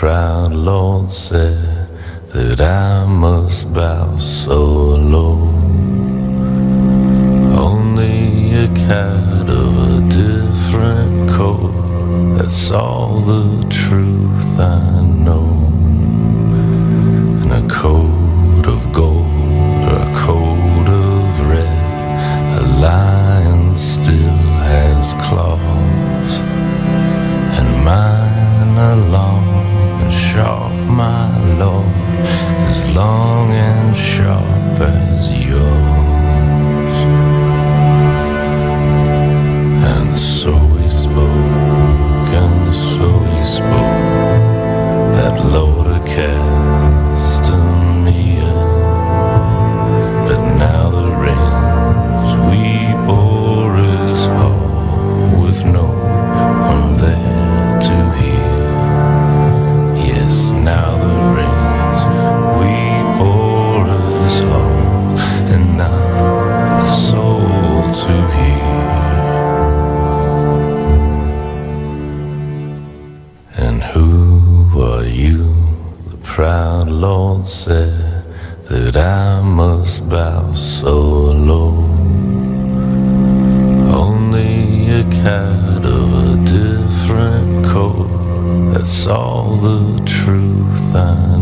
proud Lord said that I must bow so low. Only a cat of a different coat, that's all the truth I know. Long and sharp Who are you? The proud Lord said that I must bow so low. Only a cat of a different coat, that's all the truth I